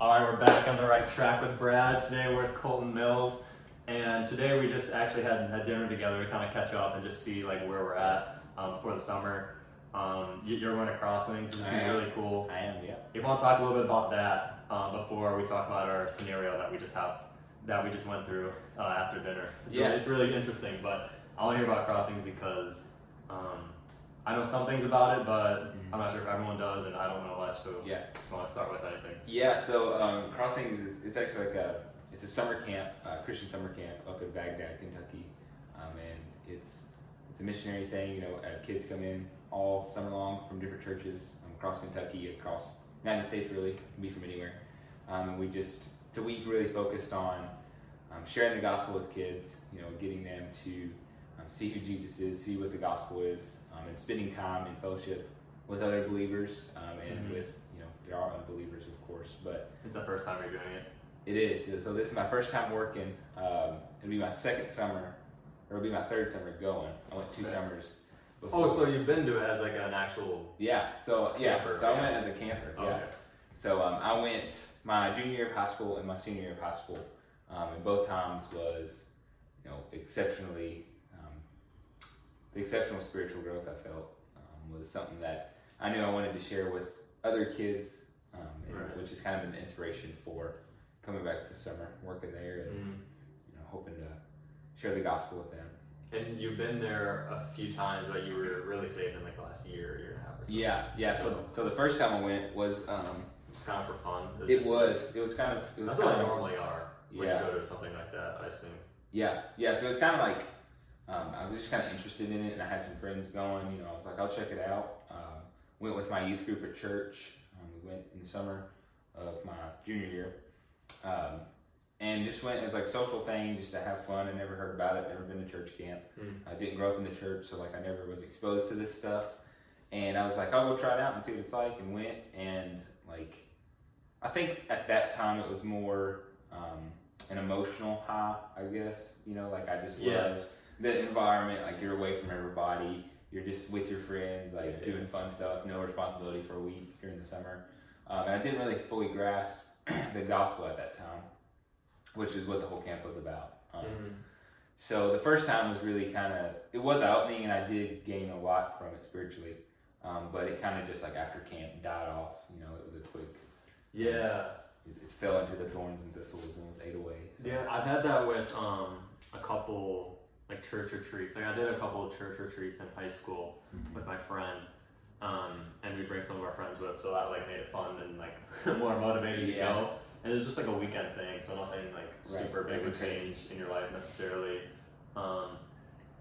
All right, we're back on the right track with Brad. Today we're with Kolton Mills, and today we just actually had had dinner together to kind of catch up and just see like where we're at um, before the summer. Um, you- you're going to Crossings, which is I am. really cool. I am, yeah. If you want to talk a little bit about that um, before we talk about our scenario that we just have, that we just went through uh, after dinner. It's Yeah. really, it's really interesting, but I want to hear about Crossings because um, I know some things about it, but Mhm. I'm not sure if everyone does, and I don't know much. So Yeah. just want to start with anything. Yeah, so um, Crossings is it's actually like a it's a summer camp, uh, Christian summer camp up in Bagdad, Kentucky, um, and it's it's a missionary thing. You know, uh, kids come in all summer long from different churches um, across Kentucky, across United States. Really, can be from anywhere. Um, and we just it's a week really focused on um, sharing the gospel with kids. You know, getting them to um, see who Jesus is, see what the gospel is, um, and spending time in fellowship with other believers um, and Mhm. with you know there are unbelievers of course, but It's the first time you're doing it. it is. So this is my first time working. Um, it'll be my second summer, or it'll be my third summer going. I went two Okay. summers. Oh, so you've been to it as like an actual. yeah. So yeah. Camper, so I went as a camper. Yeah. Okay. So um, I went my junior year of high school and my senior year of high school, um, and both times was, you know, exceptionally, the exceptional spiritual growth I felt um, was something that I knew I wanted to share with other kids, um, and, Right. which is kind of an inspiration for coming back this summer, working there, and Mm. you know, hoping to share the gospel with them. And you've been there a few times, but you were really saved in like the last year, year and a half or something. Yeah, yeah. So, so the first time I went was, um, It's kind of for fun. it just- was, it was kind of, it was That's what kind they of normally are when Yeah. you go to something like that, I assume. Yeah, yeah. So it's kind of like um, I was just kind of interested in it, and I had some friends going. You know, I was like, I'll check it out. Um, went with my youth group at church. Um, we went in the summer of my junior year, um, and just went as like a social thing, just to have fun. I never heard about it. Never been to church camp. Mm. I didn't grow up in the church, so like I never was exposed to this stuff. And I was like, I'll go try it out and see what it's like, and went. And like, I think at that time it was more um, an emotional high, I guess. You know, like I just was Yes. The environment. Like you're away from everybody. You're just with your friends, like Yeah. doing fun stuff. No responsibility for a week during the summer. Um, and I didn't really fully grasp the gospel at that time, which is what the whole camp was about. Um, Mhm. so the first time was really kind of it was opening, and I did gain a lot from it spiritually. Um, but it kind of just like after camp died off. You know, it was a quick. Yeah. It, it fell into the thorns and thistles and was ate away. So. Yeah, I've had that with um, a couple like church retreats. Like I did a couple of church retreats in high school Mhm. with my friend, um, and we bring some of our friends with, so that like made it fun and like more motivated to go. And it was just like a weekend thing, so nothing like Right, super big would change in your life necessarily. Um,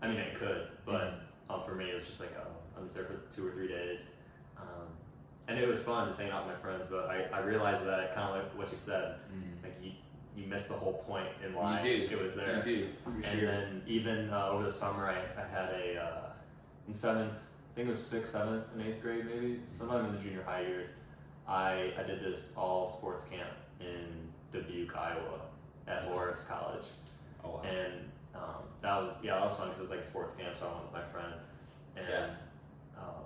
I mean, it could, but um, for me, it was just like I was there for two or three days, um, and it was fun just hanging out with my friends. But I, I realized that kind of like what you said, Mm. like you you missed the whole point in why You do. it was there. You do for And sure. then even uh, over the summer, I, I had a uh, in seventh, I think it was sixth, seventh, and eighth grade, maybe sometime in the junior high years. I I did this all sports camp in Dubuque, Iowa, at Loras College, oh wow. and um, that was yeah, that was fun because it was like a sports camp, so I went with my friend, and Yeah. um,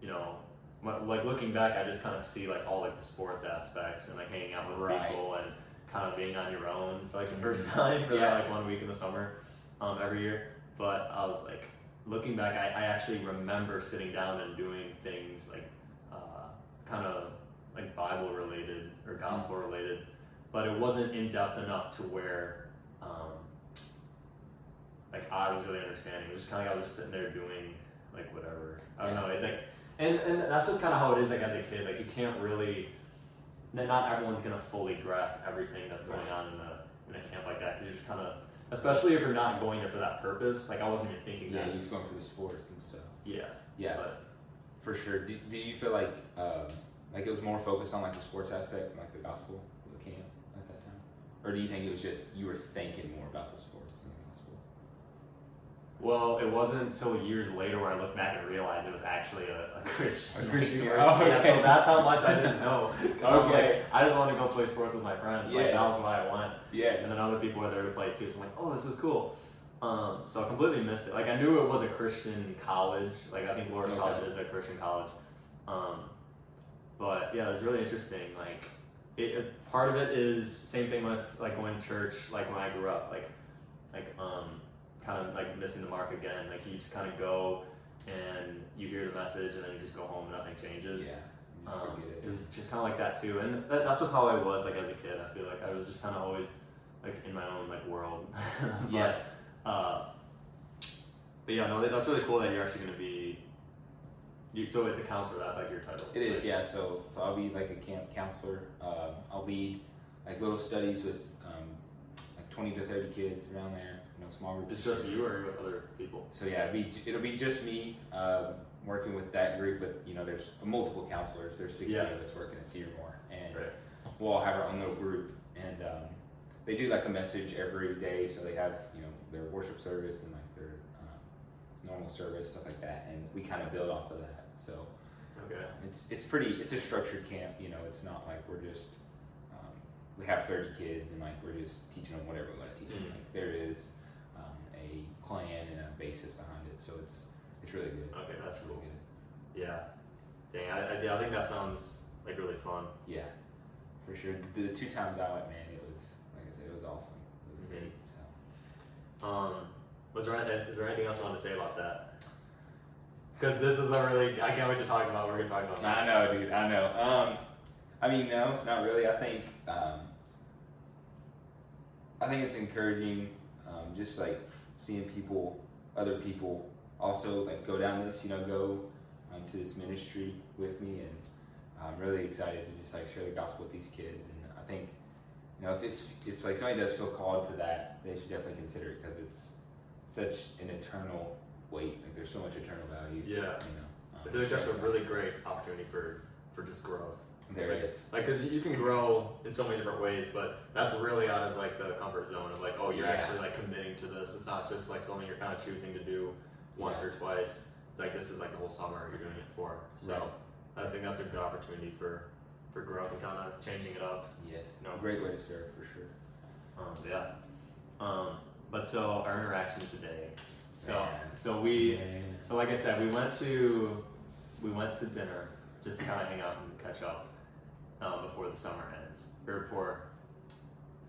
you know. When- Like looking back, I just kind of see like all like the sports aspects and like hanging out with Right. people and kind of being on your own for like the 1st Mhm. time for Yeah. that like one week in the summer um, every year. But I was like, looking back, I, I actually remember sitting down and doing things like uh, kind of like Bible related or gospel related, but it wasn't in depth enough to where um, like I was really understanding. It was just kind of like I was just sitting there doing like whatever. I don't know. It, like, and and that's just kind of how it is. Like as a kid, like you can't really. Not everyone's gonna fully grasp everything that's going on in a in a camp like that because you're just kind of, especially if you're not going there for that purpose. Like I wasn't even thinking yeah, that. he was going for the sports and stuff. Yeah, Yeah, but for sure. Do, do you feel like um, like it was more focused on like the sports aspect and like the gospel of the camp at that time, or do you think it was just you were thinking more about the sports than the gospel? Well, it wasn't until years later where I looked back and realized it was actually a, a Christian. A Christian- oh, okay. So that's how much I didn't know. Okay. like, I just wanted to go play sports with my friends. Like Yeah. that was why I went. Yeah, and then other people were there to play too. So I'm like, oh, this is cool. Um, so I completely missed it. Like I knew it was a Christian college. Like I think Lawrence Okay. College is a Christian college. Um, but yeah, it was really interesting. Like, it, it, part of it is same thing with like going to church. Like when I grew up, like like um kind of like missing the mark again. Like you just kind of go and you hear the message and then you just go home and nothing changes. Yeah. you Um, forget it was just kind of like that too, and that, that's just how I was like as a kid. I feel like I was just kind of always like in my own like world. but, Yeah. Uh, but yeah, no, that's really cool that you're actually going to be. You, so it's a counselor. That's like your title. It is, Like, yeah. So, so I'll be like a camp counselor. Um, I'll lead like little studies with um, like twenty to thirty kids around there. Know, small groups. It's just you, or with other people? So yeah, it'll be, it'll be just me um, working with that group. But you know, there's multiple counselors. There's sixty Yeah. of us working at Cedarmore, and Right. we'll all have our own little group. And um, they do like a message every day. So they have you know their worship service and like their um, normal service stuff like that, and we kind of build off of that. So. Okay. It's it's pretty. It's a structured camp. You know, it's not like we're just um, we have thirty kids and like we're just teaching them whatever we want to teach them. Mhm. Like there is a plan and a basis behind it, so it's it's really good. Okay, that's cool. really. Yeah. Dang, I, I, I think that sounds like really fun. Yeah, for sure. The, the two times I went, man, it was like I said, it was awesome. It was Mhm. great. So Um, was there is there anything else you want to say about that? Because this is a really I can't wait to talk about what we're gonna talk about. I know, dude. I know. Um, I mean, no, not really. I think um, I think it's encouraging, um, just like seeing people, other people, also like go down this. You know, go um, to this ministry with me, and I'm really excited to just like share the gospel with these kids. And I think, you know, if if, if like somebody does feel called to that, they should definitely consider it because it's such an eternal weight. Like there's so much eternal value. Yeah. You know. um, I feel like that's a really great opportunity for for just growth. There like, it is. Like, cause you can grow in so many different ways, but that's really out of like the comfort zone of like, oh, you're Yeah. actually like committing to this. It's not just like something you're kind of choosing to do once Yeah. or twice. It's like this is like the whole summer you're doing it for. So I think that's a good opportunity for for growth and kind of changing it up. Yes. No. Great way to start for sure. Um, yeah. Um, but so our interaction today. So Man. so we Man. so like I said, we went to we went to dinner just to kind of hang out and catch up um, before the summer ends or before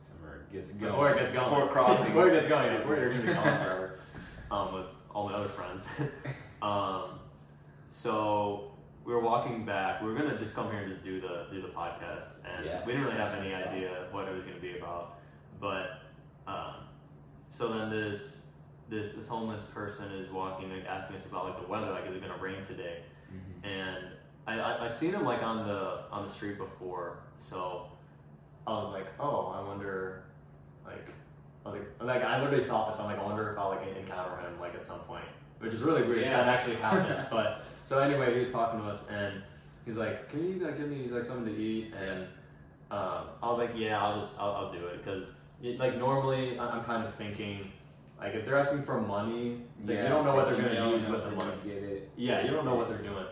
Summer gets going. before it gets going Before crossing. before it gets going yeah, before you're gonna be gone forever um, with all my other friends. um, so we were walking back. We were gonna just come here and just do the do the podcast, and Yeah. we didn't really have any idea of what it was gonna be about. But um, so then this this this homeless person is walking and asking us about like the weather, like is it gonna rain today? Mhm. and I, I I've seen him like on the on the street before, so I was like, oh, I wonder, like, I was like, like I literally thought this. I'm like, I wonder if I'll like encounter him like at some point, which is really weird. Yeah. That actually happened. but so anyway, he was talking to us, and he's like, can you like give me like something to eat? And um, I was like, yeah, I'll just I'll, I'll do it because like normally I'm kind of thinking. Like if they're asking for money, it's like you don't know what they're gonna use with the money. gonna Get it. Yeah, you don't know what they're doing.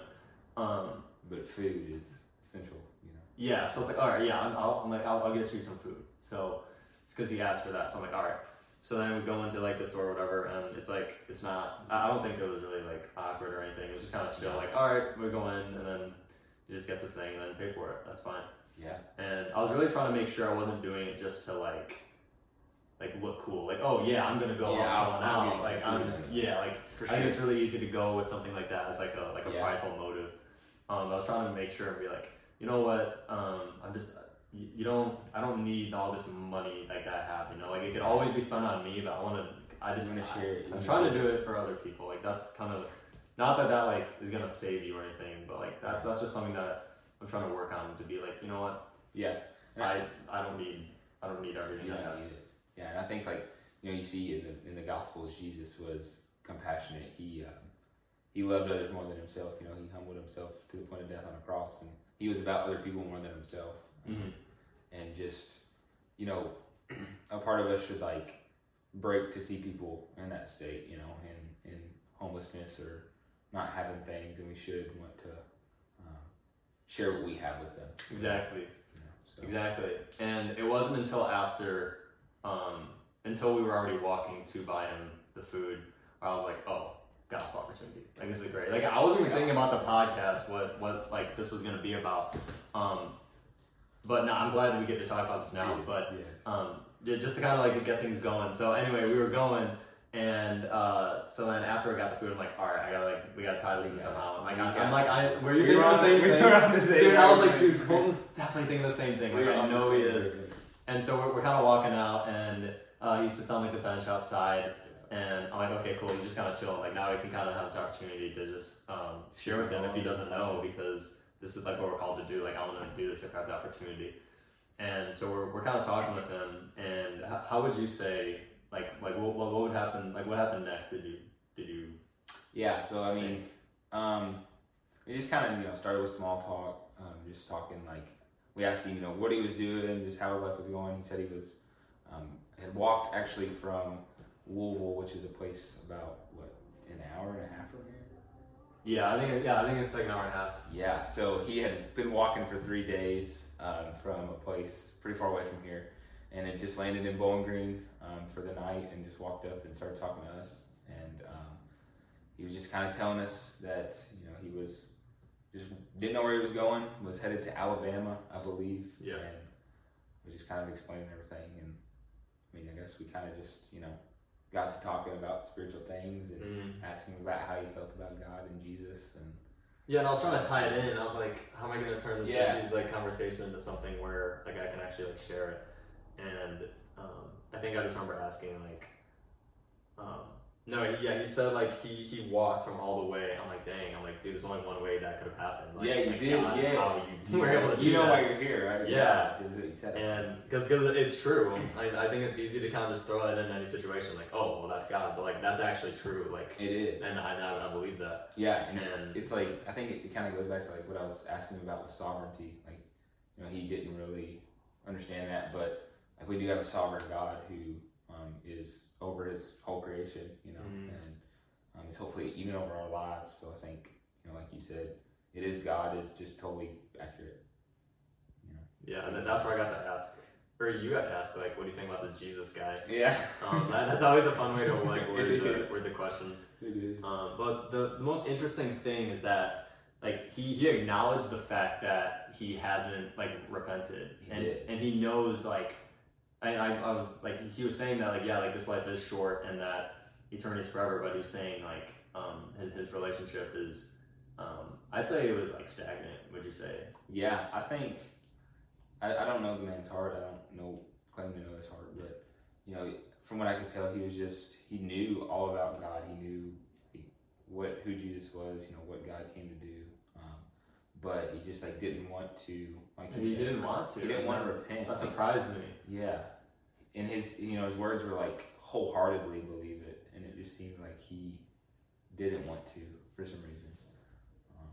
Um, But food is essential. You know. yeah, so it's like, all right, yeah, I'm, I'll, I'm like, I'll, I'll get you some food. So it's because he asked for that. So I'm like, all right. So then we go into like the store or whatever, and it's like, it's not. I don't think it was really like awkward or anything. It was just kind of chill. Like, all right, we go in, and then he just gets this thing, and then pay for it. That's fine. Yeah. And I was really trying to make sure I wasn't doing it just to like, like look cool. Like, oh yeah, I'm gonna go Yeah, help someone out. Like, I'm yeah, like For I think it's really easy to go with something like that as like a like a Yeah. prideful motive. Um, I was trying to make sure and be like, you know what? Um, I'm just you, you don't I don't need all this money like that I have. You know, like it could always be spent on me, but I want to. I just You wanna share it. I, am trying to do it for other people. Like that's kind of not that that like is gonna save you or anything, but like that's that's just something that I'm trying to work on to be like, you know what? Yeah. I I don't need I don't need everything You I don't need it. Yeah, and I think like you know you see in the in the Gospels Jesus was compassionate. He um, he loved others more than himself. You know, he humbled himself to the point of death on a cross, and he was about other people more than himself. Mhm. And just you know, a part of us should like break to see people in that state. You know, in in homelessness or not having things, and we should want to um, share what we have with them. Exactly. You know, so. Exactly. And it wasn't until after, um, until we were already walking to buy him the food, where I was like, oh, gospel opportunity. Like this is great. Like I wasn't even thinking about the podcast, what what like this was gonna be about. Um, but no, I'm glad that we get to talk about this now. But yeah. um, just to kind of like get things going. So anyway, we were going, and uh, so then after I got the food, I'm like, all right, I gotta like we gotta tie this in Yeah. somehow. I'm like, I'm, I'm like, I were you we thinking were the same we thing? the same Dude, I was like, dude, Kolton's definitely thinking the same thing. Like I know he is. And so we're, we're kind of walking out, and uh, he sits on like the bench outside, and I'm like, okay, cool. He's just kind of chill. Like now we can kind of have this opportunity to just um, share with him if he doesn't know, because this is like what we're called to do. Like I want to do this if I have the opportunity. And so we're, we're kind of talking with him, and h- how would you say like like what, what, what would happen? Like what happened next? Did you did you? Yeah, so I mean, um, we just kind of you know started with small talk, um, just talking like we asked him you know what he was doing, just how his life was going. He said he was um, had walked actually from Louisville, which is a place about what an hour and a half from here. Yeah, I think it- yeah, I think it's like an hour and a half. Yeah, so he had been walking for three days um, from a place pretty far away from here, and had just landed in Bowling Green um, for the night, and just walked up and started talking to us, and um, he was just kind of telling us that you know he was just didn't know where he was going, was headed to Alabama, I believe, Yeah. and was just kind of explaining everything, and I mean, I guess we kind of just you know got to talking about spiritual things and Mm. asking about how you felt about God and Jesus and. Yeah, and I was trying to tie it in. I was like, how am I going to turn Yeah. just these like conversation into something where like I can actually like share it? And um, I think I just remember asking like, um, no, he, yeah, he said like he he walked from all the way. I'm like, dang. I'm like, dude, there's only one way that could have happened. Like, yeah, you like, did. God yeah, how you, were able to do you know that. why you're here, right? Yeah. you. And because because it's true, I, I think it's easy to kind of just throw that in any situation, like, oh, well, that's God, but like that's actually true, like, it is. and I, I, I believe that, Yeah, and and it's like I think it, it kind of goes back to like what I was asking him about with sovereignty. Like, you know, he didn't really understand that, but like we do have a sovereign God who um, is over His whole creation, you know, Mhm. and um, is hopefully even over our lives. So I think, you know, like you said, it is God is just totally accurate. You know. yeah, and then that's where I got to ask, or you got to ask, like, what do you think about this Jesus guy? Yeah. Um, that, that's always a fun way to like word the, word the question. It is. Um, but the, the most interesting thing is that like he, he acknowledged the fact that he hasn't like repented He and did. and he knows like I, I, I was like he was saying that like yeah like this life is short and that eternity is forever but he was saying like um, his, his relationship is um, I'd say it was like stagnant would you say Yeah, I think I, I don't know the man's heart. I don't know claim to know his heart, but you know, from what I could tell, he was just he knew all about God. He knew he, what who Jesus was. You know what God came to do, um, but he just like didn't want to like and he said, didn't want to he didn't want to repent. that Like, surprised me yeah, and his you know his words were like wholeheartedly believe it, and it just seemed like he didn't want to for some reason. Um,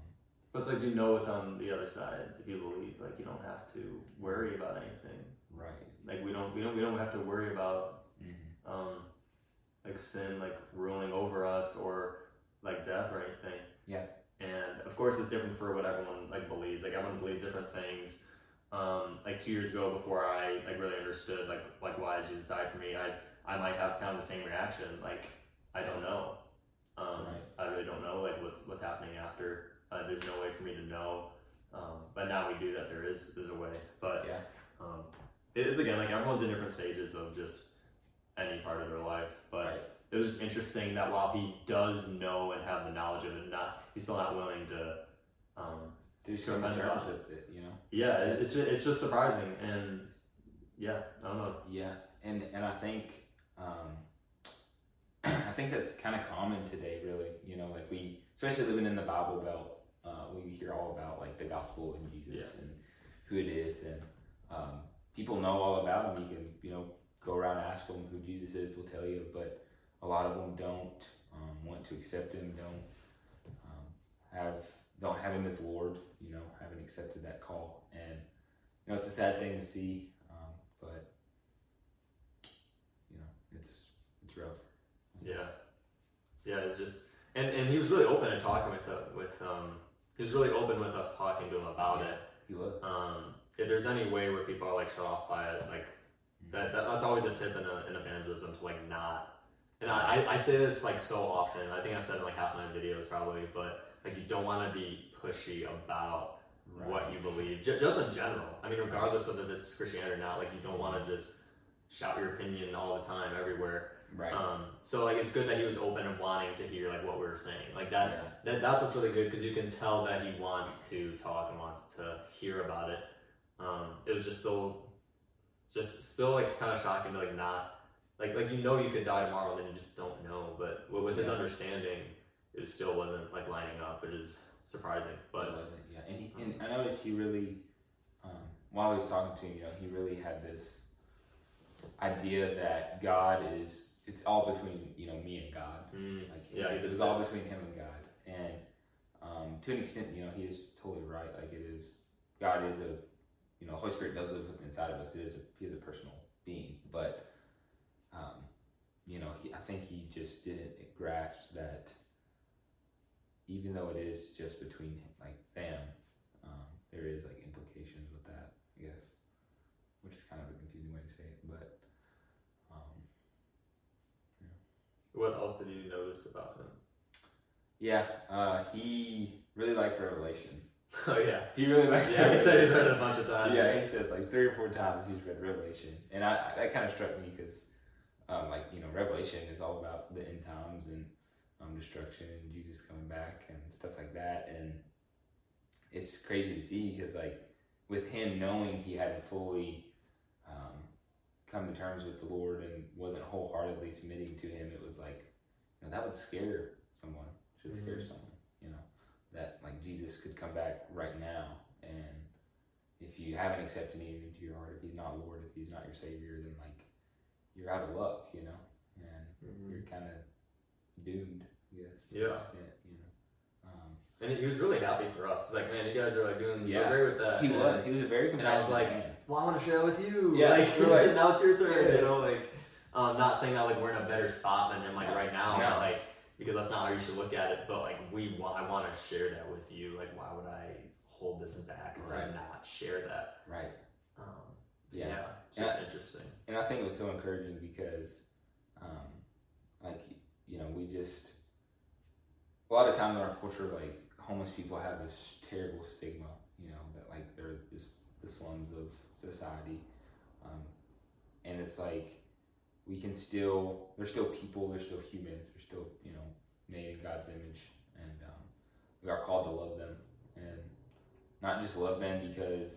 but it's like you know what's on the other side if you believe like you don't have to worry about anything right. like we don't we don't we don't have to worry about hmm um, like sin like ruling over us or like death or anything. Yeah. And of course, it's different for what everyone like believes. Like everyone believes different things. Um, like two years ago, before I like really understood like like why Jesus died for me, I I might have kind of the same reaction. Like I don't know. Um, Right. I really don't know like what's what's happening after. Uh, there's no way for me to know. Um, but now we do that. There is there's a way. But Yeah. um, it- it's again like everyone's in different stages of just any part of their life. But Right. it was just interesting that while he does know and have the knowledge of it, not he's still not willing to. Um, to Sure, come to imagine terms that. with it, you know. yeah, it, it's just, it's just surprising, and yeah, I don't know. Yeah, and and I think um, I think that's kind of common today, really. You know, like we, especially living in the Bible Belt, uh, we hear all about like the gospel and Jesus and who it is, and um, people know all about him. You can you know go around and ask them who Jesus is, will tell you, but a lot of them don't um, want to accept him, don't um, have don't have him as Lord. You know, haven't accepted that call, and you know it's a sad thing to see, um, but you know it's it's rough. Yeah, yeah, it's just and and he was really open and talking with uh, with um he was really open with us talking to him about it. He was. Um, if there's any way where people are like shut off by it, like that, that that's always a tip in, a, in evangelism to like not and I, I say this like so often. I think I've said it in like half my videos probably, but like you don't want to be pushy about what you believe, J- just in general. I mean, regardless of if it's Christianity or not, like you don't want to just shout your opinion all the time everywhere. Right. Um, so like it's good that he was open and wanting to hear like what we were saying. Like that's Yeah. that, that's what's really good because you can tell that he wants to talk and wants to hear about it. Um, it was just still, just still like kind of shocking to like not like like you know you could die tomorrow and then you just don't know. But with with his Yeah. understanding, it still wasn't like lining up, which is surprising. It But wasn't, yeah. And, he, and I noticed he really, um, while he was talking to him, you know, he really had this idea that God is, it's all between, you know, me and God. mm, Like, Yeah, he it was all between him and God. And um, to an extent, you know, he is totally right. Like, it is, God is a, you know, Holy Spirit does live inside of us. It is a, he is a personal being. But, um, you know, he, I think he just didn't grasp even though it is just between like them, um, there is like implications with that, I guess, which is kind of a confusing way to say it. But um, what else did you notice about him? yeah, uh, he really liked Revelation. Oh yeah, He really liked. yeah. He said he's read it a bunch of times. Yeah, he said like three or four times he's read Revelation, and I that kind of struck me because, um, like you know, Revelation is all about the end times and um, destruction and Jesus coming back and stuff like that, and it's crazy to see because like with him knowing he hadn't fully um, come to terms with the Lord and wasn't wholeheartedly submitting to Him, it was like you know, that would scare someone. Should scare Mhm. someone, you know, that like Jesus could come back right now and if you haven't accepted him into your heart, if he's not Lord, if he's not your Savior, then like you're out of luck, you know, and Mhm. you're kind of doomed, I guess. to Yeah. extent, you know. Um, And he was really happy for us. He's like, man, you guys are like doing Yeah. so great with that. he And- was. He was a very And I was like, man. well, I want to share it with you. Yeah, like, you're right. now it's your turn. Yes. You know, like, um, not saying that like we're in a better spot than him like right now, No. but like because that's not how you should look at it. But like we, want, I want to share that with you. Like, why would I hold this back and Right. not share that? Right. Um, Yeah. yeah, it's And just I- interesting. and I think it was so encouraging because, um, like you know, we just a lot of times in our culture, like homeless people have this terrible stigma, you know, that like they're just the slums of society, um, and it's like we can still they're still people, they're still humans, they're still you know made in God's image, and um, we are called to love them, and not just love them because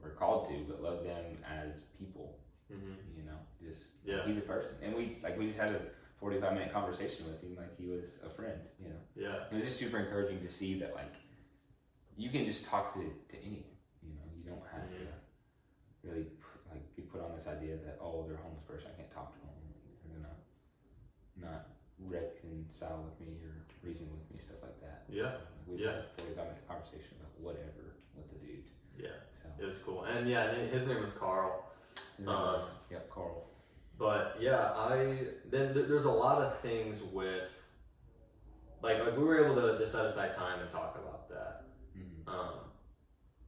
we're called to, but love them as people hmm you know, just Yeah. he's a person. And we like we just had a forty five minute conversation with him like he was a friend, you know. Yeah, It was just super encouraging to see that like you can just talk to, to anyone, you know, you don't have Mhm. to really like be put on this idea that oh they're a homeless person, I can't talk to them, they're gonna not reconcile with me or reason with me, stuff like that. yeah, Like, we Yeah. just had a forty five minute conversation about whatever with the dude. yeah. So It was cool. And yeah, his name was Carl. his name Um, was- yep, Carl. But yeah, I then th- there's a lot of things with like like we were able to, to set aside time and talk about that, Mhm. um,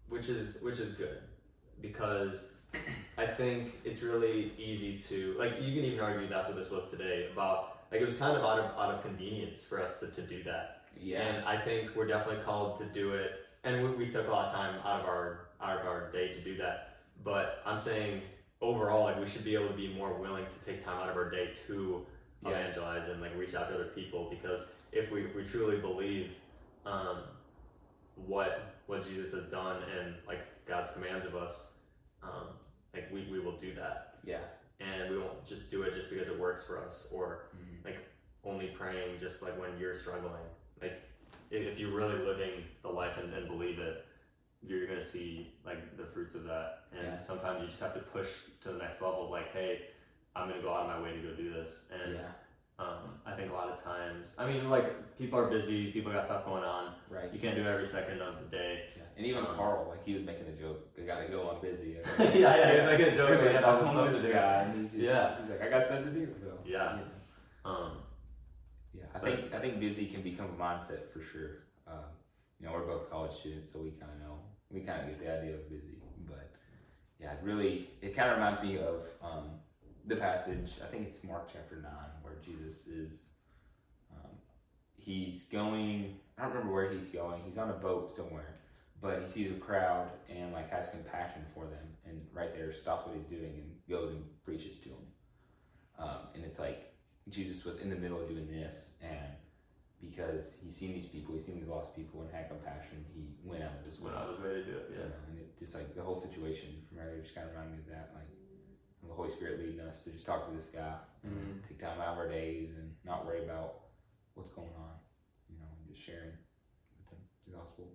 which is which is good because I think it's really easy to like you can even argue that's what this was today about like it was kind of out of out of convenience for us to, to do that Yeah. and I think we're definitely called to do it. And we, we took a lot of time out of our out of our day to do that. But I'm saying overall, like we should be able to be more willing to take time out of our day to Yeah. evangelize and like reach out to other people. Because if we if we truly believe um, what what Jesus has done and like God's commands of us, um, like we, we will do that. yeah. And we won't just do it just because it works for us or Mhm. only praying just like when you're struggling. Like if, if you're really living the life and, and believe it, you're gonna see like the fruits of that. And Yeah. sometimes you just have to push to the next level. Like, hey, I'm gonna go out of my way to go do this. And yeah. um, I think a lot of times, I mean, like people are busy, people got stuff going on. Right. You can't do it every second of the day. Yeah. And even Um, Carl, like he was making a joke. I gotta go. I'm busy. Yeah, yeah, he was making a joke. Like, He had all this I'm stuff to this do. guy, and he's just, Yeah. He's like, I got stuff to do. So Yeah. Um, Yeah. I think I think busy can become a mindset for sure. Um, you know, we're both college students, so we kind of know we kind of get the idea of busy. But yeah, it really, it kind of reminds me of um, the passage. I think it's Mark chapter nine, where Jesus is. Um, he's going. I don't remember where he's going. He's on a boat somewhere, but he sees a crowd and like has compassion for them, and right there stops what he's doing and goes and preaches to them. Um, and it's like Jesus was in the middle of doing this, and because he's seen these people, he's seen these lost people, and had compassion, he went out of his way. When I was ready to do it, You yeah. know, and it just like the whole situation from earlier just kind of reminded me of that, like the Holy Spirit leading us to just talk to this guy, Mhm. take time out of our days, and not worry about what's going on, you know, and just sharing with them the gospel.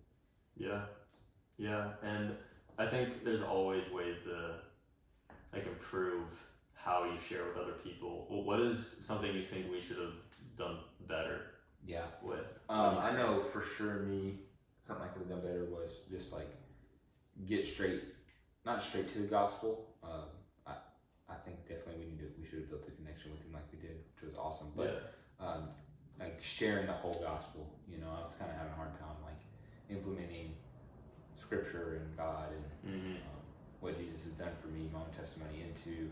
Yeah, yeah, and I think there's always ways to like improve how you share with other people. Well, what is something you think we should have done better Yeah. with? Um, I know for sure me, something I could have done better was just like get straight, not straight to the gospel. Um, I, I think definitely we need to, we should have built a connection with him like we did, which was awesome. But yeah, um, like sharing the whole gospel. You know, I was kind of having a hard time like implementing scripture and God and hmm um, what Jesus has done for me, my own testimony into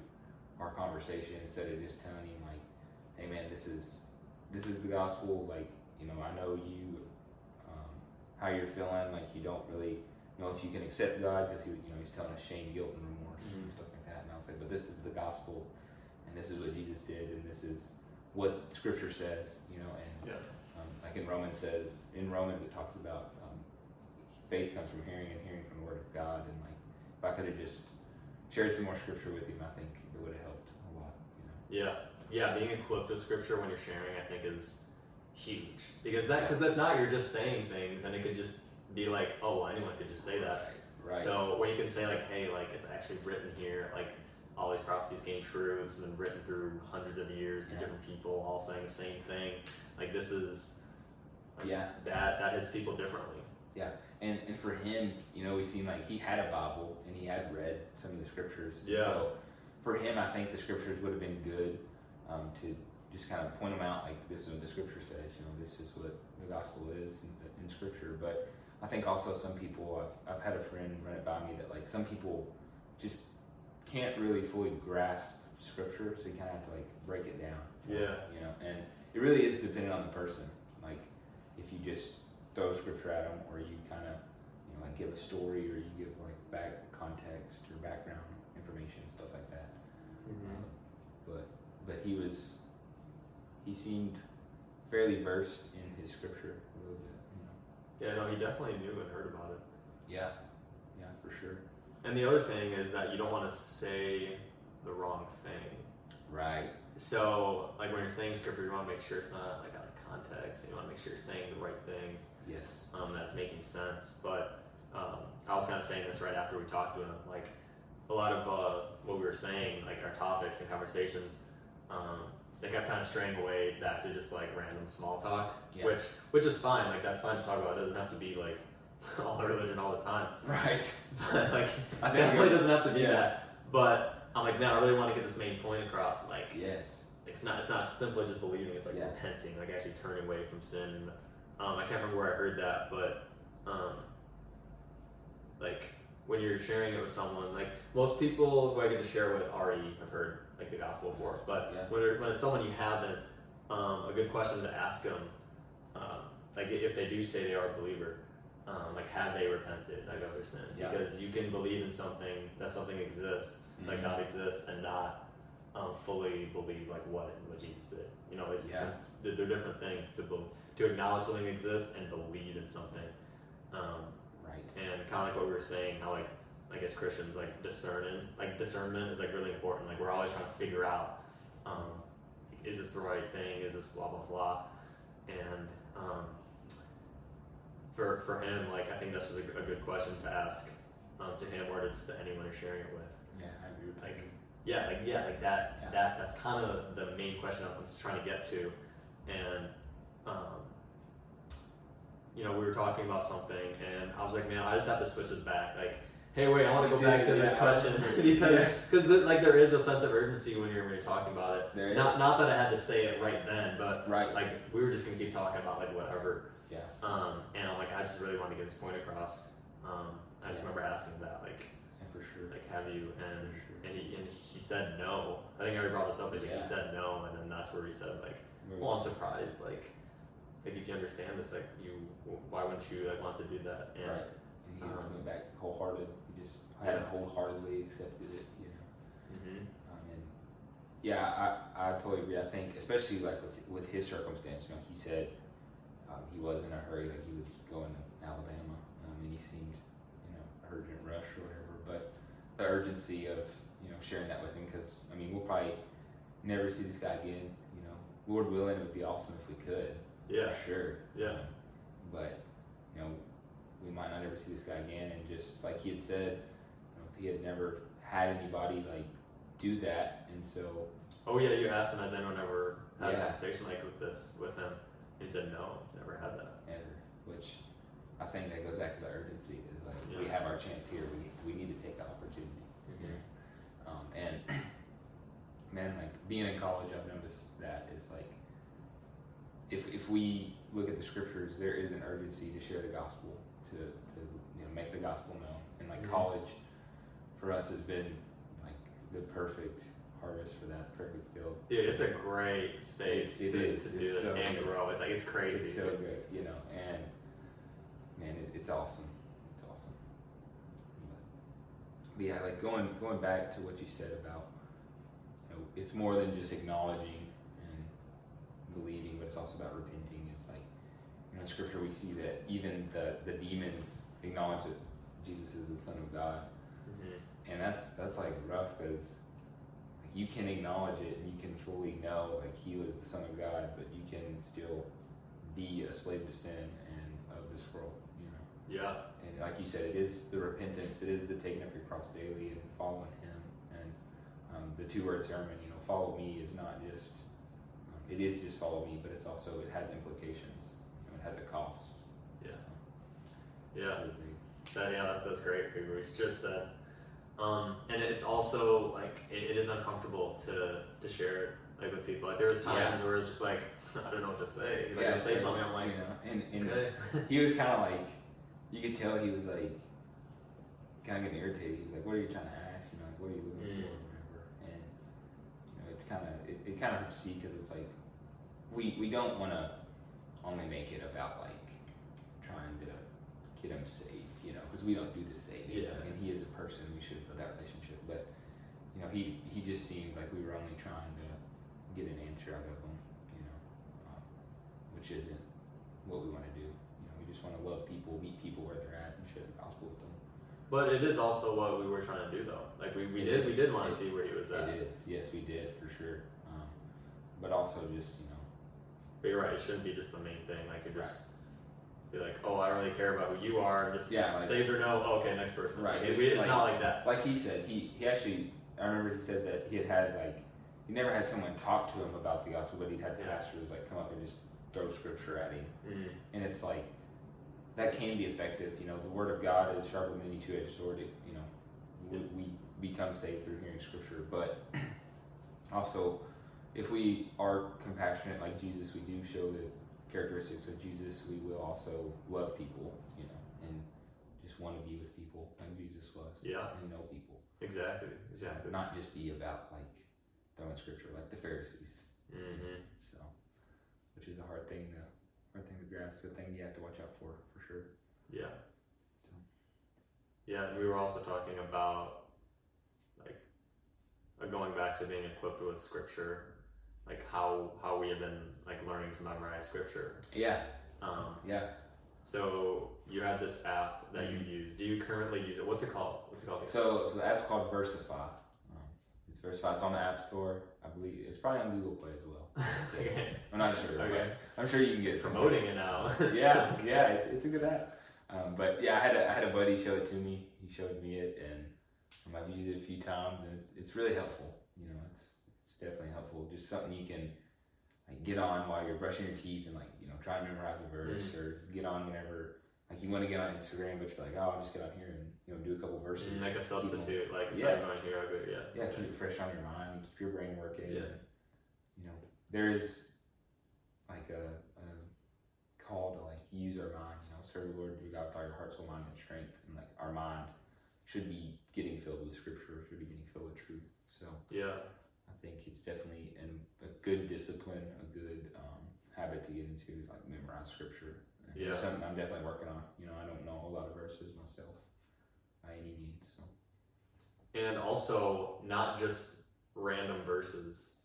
our conversation instead of just telling him like, "Hey man, this is this is the gospel." Like, you know, I know you um, how you're feeling. Like, you don't really know if you can accept God because he, you know, he's telling us shame, guilt, and remorse and Mhm. stuff like that. And I was like, "But this is the gospel, and this is what Jesus did, and this is what Scripture says." You know, and yeah, um, like in Romans says, in Romans it talks about um, faith comes from hearing and hearing from the Word of God. And like, if I could have just shared some more scripture with him, I think it would have helped a lot. You know. yeah, yeah. Being equipped with scripture when you're sharing, I think, is huge because that because if not, you're just saying things, and it could just be like, oh, well, anyone could just say that. Right. Right. So when you can say like, hey, like it's actually written here, like all these prophecies came true. This has been written through hundreds of years to Yeah. different people, all saying the same thing. Like this is, like, Yeah. that that hits people differently. Yeah, and and for him, you know, we seemed like he had a Bible and he had read some of the scriptures. Yeah. So for him, I think the scriptures would have been good um, to just kind of point them out, like this is what the scripture says. You know, this is what the gospel is in, in scripture. But I think also some people, I've, I've had a friend run it by me that like some people just can't really fully grasp scripture, so you kind of have to like break it down. Yeah. You know, and it really is dependent on the person. Like if you just throw scripture at them, or you kind of you know like give a story, or you give like back context or background information stuff like that. Um, but but he was he seemed fairly versed in his scripture a little bit. You know. Yeah, no, he definitely knew and heard about it. Yeah. Yeah, for sure. And the other thing is that you don't want to say the wrong thing. Right. So, like when you're saying scripture, you want to make sure it's not like out of context. You want to make sure you're saying the right things. Yes. um, that's making sense. But um, I was kind of saying this right after we talked to him. Like a lot of uh, what we were saying, like our topics and conversations, um, they kept kind of straying away back to just like random small talk, Yeah. which which is fine. Like that's fine to talk about. It doesn't have to be like all religion all the time. Right. But like I definitely doesn't have to be yeah. that. But I'm like, no, I really want to get this main point across. Like Yes. it's not it's not simply just believing it's like Yeah. repenting like actually turning away from sin um, i can't remember where i heard that but um, like when you're sharing it with someone like most people who i get to share with already have heard like the gospel before but Yeah. when, when it's someone you haven't um, a good question to ask them um, like if they do say they are a believer um, like have they repented like of their sin Yeah. because you can believe in something that something exists like Mhm. god exists and not um, fully believe like what what Jesus did. You know, it's Yeah. they're, they're different things to bel to acknowledge something exists and believe in something. Um, Right. and kind of like what we were saying, how like I guess Christians like discerning, like discernment is like really important. Like we're always trying to figure out, um, is this the right thing? Is this blah blah blah? And um, for for him, like I think that's just a, a good question to ask um, to him or to just to anyone you're sharing it with. Yeah, I agree with Like, yeah, like yeah, like that. Yeah. That that's kind of the main question I'm just trying to get to, and um, you know, we were talking about something, and I was like, man, I just have to switch it back. Like, hey, wait, I want to go back to this Yeah. question because because like there is a sense of urgency when you're when you're talking about it. There Not is. not that I had to say it right then, but Right. like we were just gonna keep talking about like whatever. Yeah. Um, and I'm like, I just really want to get this point across. Um, I just Yeah. remember asking that, like, And for sure. like, have you? And and he, and he said no. I think I already brought this up, but Yeah. he said no, and then that's where he said like, Where- well, I'm surprised. Like, maybe if you understand this, like, you why wouldn't you like want to do that? And right. He um, went back wholehearted. He just had wholeheartedly accepted it. You know. mhm. Um, and yeah, I, I totally agree. I think, especially like with with his circumstance, you know, he said um, he was in a hurry, like he was going to Alabama, um, and he seemed, you know, urgent rush or whatever. But the urgency of you know sharing that with him, because I mean, we'll probably never see this guy again. You know, Lord willing, it would be awesome if we could. yeah, for sure. Yeah. Um, but you know, we might not ever see this guy again. And just like he had said, you know, he had never had anybody like do that, and so Oh yeah, you asked him has anyone ever had a conversation like with this with him? He said no, he's never had that. ever, which I think that goes back to the urgency. Is like we have our chance here. We we need to take the opportunity. Mhm. Um, and man, like being in college, I've noticed that is like if if we look at the scriptures, there is an urgency to share the gospel, to to you know make the gospel known, and like college for us has been like the perfect harvest for that perfect field. Dude, it's a great space It- it to, is. to do It's this so and grow. It's like it's crazy. It's so good, you know, and man, it, it's awesome. It's awesome. But, but yeah, like going going back to what you said about, you know, it's more than just acknowledging and believing, but it's also about repenting. It's like, you know, in Scripture we see that even the the demons acknowledge that Jesus is the Son of God, Mhm. and that's that's like rough because like you can acknowledge it and you can fully know like he was the son of god but you can still be a slave to sin and of this world you know? Yeah, and like you said it is the repentance. It is the taking up your cross daily and following him. And um, the two word sermon you know follow me is not just um, it is just follow me but it's also it has implications. you know, it has a cost Yeah. Yeah. That, yeah, that's, that's great. We were just said, um, and it's also like it, it is uncomfortable to to share it like with people. Like there was times Yeah. where it's just like I don't know what to say. Like Yeah, I say like, something, I'm like, you know, and, and okay, he was kind of like, you could tell he was like, kind of getting irritated. He was like, "What are you trying to ask? You know, like, what are you looking Mm. for, whatever." And you know, it's kind of it, it kind of hurts because it's like we we don't want to only make it about like trying to get him saved, you know, because we don't do the saving. Yeah. And he is a person. We should build that relationship, but you know, he he just seemed like we were only trying to get an answer out of him, you know, um, which isn't what we want to do. You know, we just want to love people, meet people where they're at, and share the gospel with them. But it is also what we were trying to do, though. Like we, we It did we did want to see where he was at. It is, yes, we did for sure. Um, but also just you know, But you're right. It shouldn't be just the main thing. I could just be like, oh, I don't really care about who you are. Just Yeah, like- saved or no. Oh, okay, next person. Right, Like, it's it's like- not like that. like he said, he he actually, I remember he said that he had had like, he never had someone talk to him about the gospel, but he'd had Yeah. pastors like come up and just throw scripture at him, Mm, and it's like that can be effective. You know, the word of God is sharper than any two-edged sword. It, you know, we, we become saved through hearing scripture, but also if we are compassionate like Jesus, we do show the characteristics of Jesus. We will also love people, you know, and just want to be with people like Jesus was, Yeah. and know people, exactly. Exactly. not just be about like throwing scripture like the Pharisees. hmm So, which is a hard thing to hard thing to grasp, a thing you have to watch out for for sure. Yeah. So. Yeah, and we were also talking about like uh, going back to being equipped with scripture, like how how we have been like learning to memorize scripture. Yeah, Um, yeah. so you had this app that you use. Do you currently use it? What's it called? What's it called? So, so the app's called Versify. Um, it's Versify. It's on the App Store. I believe it's probably on Google Play as well. okay. I'm not sure. Okay. I'm sure you can get it. Promoting it now. yeah, yeah, it's, it's a good app. Um, but yeah, I had a, I had a buddy show it to me. He showed me it, and I've used it a few times, and it's it's really helpful. You know, it's definitely helpful. Just something you can like get on while you're brushing your teeth, and like you know try to memorize a verse, or get on whenever like you want to get on Instagram, but you're like, oh, I'll just get on here and you know do a couple verses. Mm, like a substitute. Like Yeah. of going here, go yeah. yeah, keep it fresh on your mind keep your brain working. Yeah. And, you know, there is like a, a call to like use our mind. You know, serve the Lord your God with all your heart, soul, mind, and strength. And like our mind should be getting filled with Scripture think it's definitely a good discipline, a good um, habit to get into, like memorize scripture. Yeah. something I'm definitely working on. You know, I don't know a lot of verses myself by any means. So. And also, not just random verses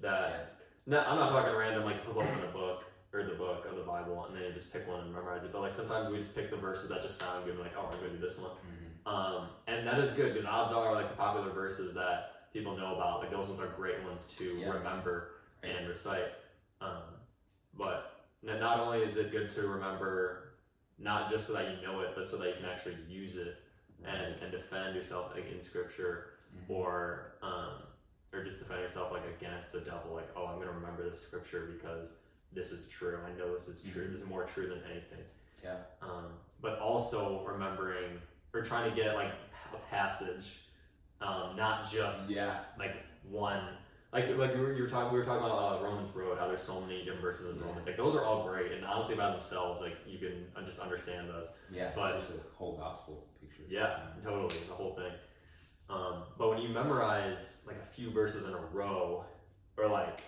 that. No, I'm not talking random, like flip open a book or the book or the Bible and then just pick one and memorize it. But like sometimes we just pick the verses that just sound good, like, oh, I'm going to do this one. Mm-hmm. Um, and that is good because odds are, like, the popular verses that people know about, like those ones are great ones to Yeah. remember and recite. Um, but not only is it good to remember, not just so that you know it, but so that you can actually use it and, Right. and defend yourself like, in scripture Mhm. or um, or just defend yourself like against the devil. Like, oh, I'm gonna remember this scripture because this is true. I know this is true. Mhm. This is more true than anything. Yeah. Um, but also remembering or trying to get like a passage, um, not just Yeah. like one. Like like you were, you were talking we were talking about uh, Romans Road how there's so many different verses in Yeah. Romans like those are all great and honestly by themselves like you can just understand those Yeah. But- it's just a whole gospel picture. yeah totally the whole thing um, but when you memorize like a few verses in a row or like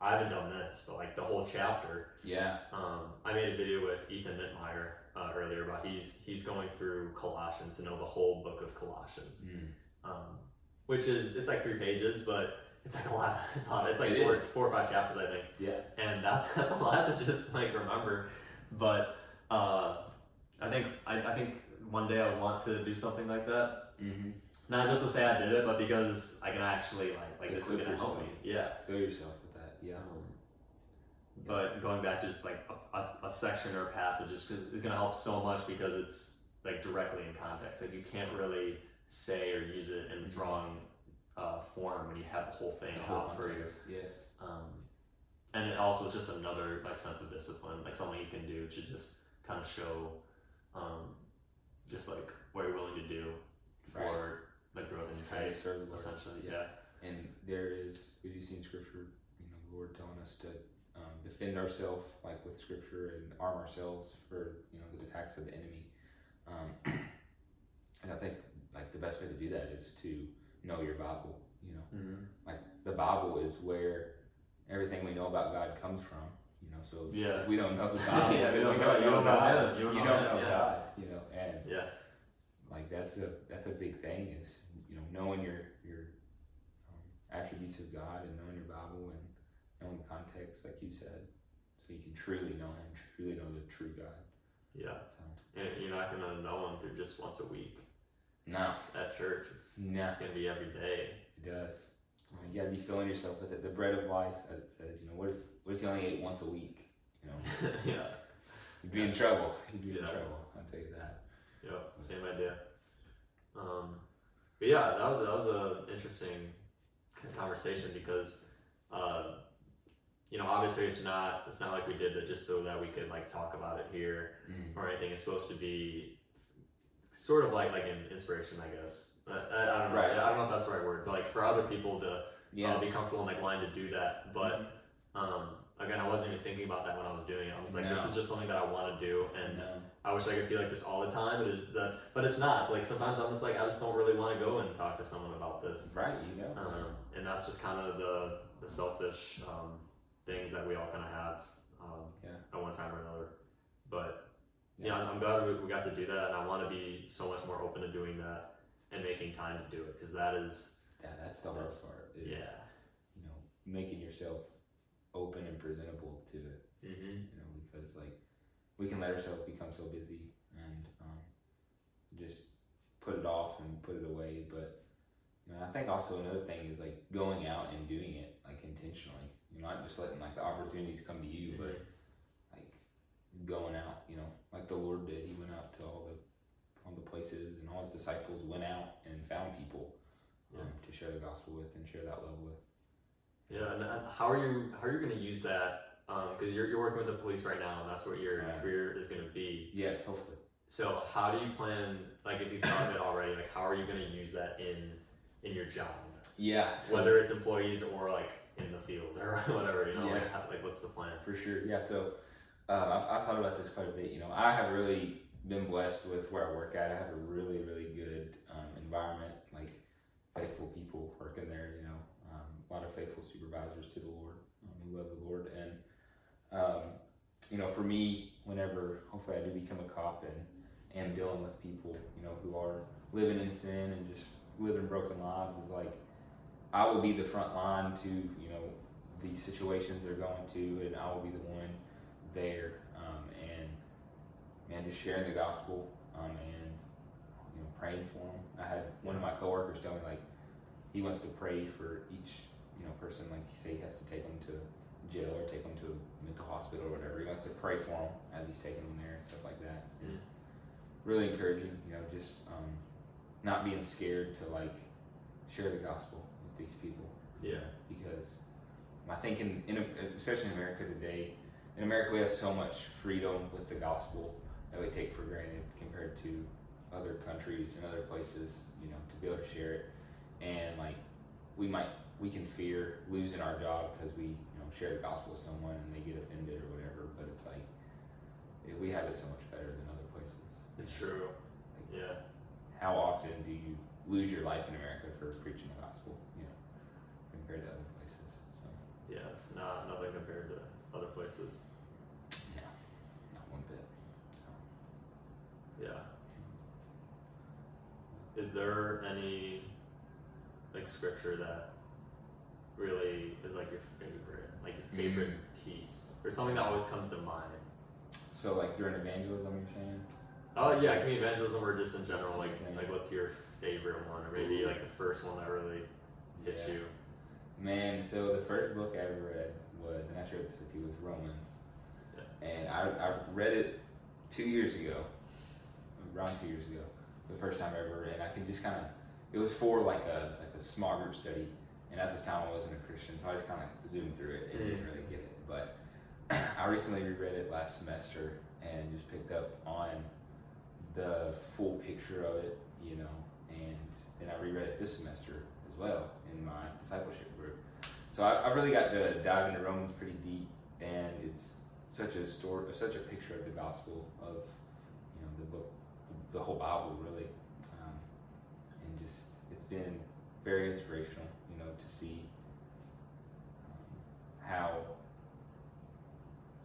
I haven't done this but like the whole chapter Yeah. um, I made a video with Ethan Mittmeyer uh, earlier about he's he's going through Colossians to know the whole book of Colossians Mm. Um, which is it's like three pages but it's like a lot it's a lot it's like It four, is. four or five chapters I think Yeah. and that's that's a lot to just like remember. But uh, I think I, I think one day I want to do something like that. Mm-hmm. Not just to say I did it, but because I can actually like like this is gonna help me. Yeah. Fill yourself with that. Yeah. Um, but going back to just like a, a, a section or a passage is, is going to help so much because it's like directly in context. Like you can't really say or use it in the Mhm. wrong uh, form when you have the whole thing The out for you. Yes. Um, and it also is just another like sense of discipline, like something you can do to just kind of show, um, just like what you're willing to do for the growth in your faith, serve the Lord. essentially. Yeah. And there is, we do see in Scripture, you know, the Lord telling us to um, defend ourselves, like with Scripture, and arm ourselves for, you know, the attacks of the enemy. Um, and I think, like, the best way to do that is to know your Bible. You know, Mm-hmm. like the Bible is where everything we know about God comes from. You know, so if, Yeah. if we don't know the Bible, Yeah, we don't we don't you know don't know God. You don't know yeah. God. You know, and Yeah. like that's a that's a big thing is you know knowing your your um, attributes of God and knowing your Bible and knowing the context like you said so you can truly know him truly know the true God Yeah. so And you're not to know him through just once a week no at church. It's, No. it's going to be every day. it does You, gotta be filling yourself with it the bread of life as it says you know what if what if you only ate once a week you know yeah. you'd be in trouble you'd be in trouble I'll tell you that Yep, same idea. Um, but yeah, that was that was a interesting conversation because, uh, you know, obviously it's not it's not like we did that just so that we could like talk about it here mm. or anything. It's supposed to be sort of like like an inspiration, I guess. I, I, I don't know. Right. I don't know if that's the right word, but like for other people to yeah uh, be comfortable and like wanting to do that. But um, again, I wasn't even thinking about that when I was doing it. I was like, this is just something that I want to do, and no. I wish I could feel like this all the time. It is the, but it's not. Like sometimes I'm just like I just don't really want to go and talk to someone about this. right you know Um, and that's just kind of the the selfish um, things that we all kind of have um, Yeah. at one time or another. But yeah, I'm, glad we, we got to do that, and I want to be so much more open to doing that and making time to do it because that is yeah that's the hard That's- part is, yeah. you know making yourself open and presentable to it Mm-hmm. you know, because like we can let ourselves become so busy and um, just put it off and put it away. But you know, I think also another thing is like going out and doing it like intentionally. You're not just letting like the opportunities come to you, but like going out. You know, like the Lord did. He went out to all the all the places, and all his disciples went out and found people um, to share the gospel with and share that love with. Yeah, and how are you how are you going to use that? Because you're you're working with the police right now, and that's what your Right. career is going to be. Yes, hopefully. So how do you plan? Like, if you've thought of it already, like how are you going to use that in in your job? Yeah. So Whether it's employees or like in the field or whatever, you know, like, Yeah. how, like what's the plan? For sure, yeah. So uh, I've, I've thought about this quite a bit. You know, I have really been blessed with where I work at. I have a really, really good um, environment, like faithful people working there. You know, um, a lot of faithful supervisors to the Lord um, who love the Lord, and um, you know, for me, whenever hopefully I do become a cop and am dealing with people, you know, who are living in sin and just living broken lives, is like I will be the front line to you know these situations they're going to, and I will be the one there um, and and just sharing the gospel um, and you know praying for them. I had one of my coworkers tell me like he wants to pray for each you know person like say he has to take them to jail or take them to a mental hospital or whatever. He wants to pray for them as he's taking them there and stuff like that. Really encouraging, you know, just um, not being scared to like share the gospel with these people. Yeah. Because I think in, in especially in America today, in America we have so much freedom with the gospel that we take for granted compared to other countries and other places, you know, to be able to share it. And like we might we can fear losing our job because we you know share the gospel with someone and they get offended or whatever. But it's like eh, we have it so much better than other places. It's true. Yeah. How often do you lose your life in America for preaching the gospel? You know, compared to other places. So Yeah, it's not nothing compared to other places. yeah, not one bit. So. Yeah. Is there any like scripture that really is like your favorite, like your favorite mm. piece, or something that always comes to mind? So like during evangelism, you're saying? Oh yeah, can be evangelism or just in general, like Okay. like what's your favorite one, or maybe like the first one that really hit Yeah. you? Man, so the first book I ever read was, and I shared this with you, was Romans. And I, I read it two years ago, around two years ago, the first time ever. And I can just kind of, it was for like a like a small group study. And at this time I wasn't a Christian, so I just kind of zoomed through it and didn't Mm. really get it. But I recently reread it last semester and just picked up on the full picture of it, you know. And then I reread it this semester as well in my discipleship group. So I, I've really got to dive into Romans pretty deep, and it's such a story, such a picture of the gospel of you know the book, the, whole Bible really, um, and just it's been very inspirational, you know, to see um, how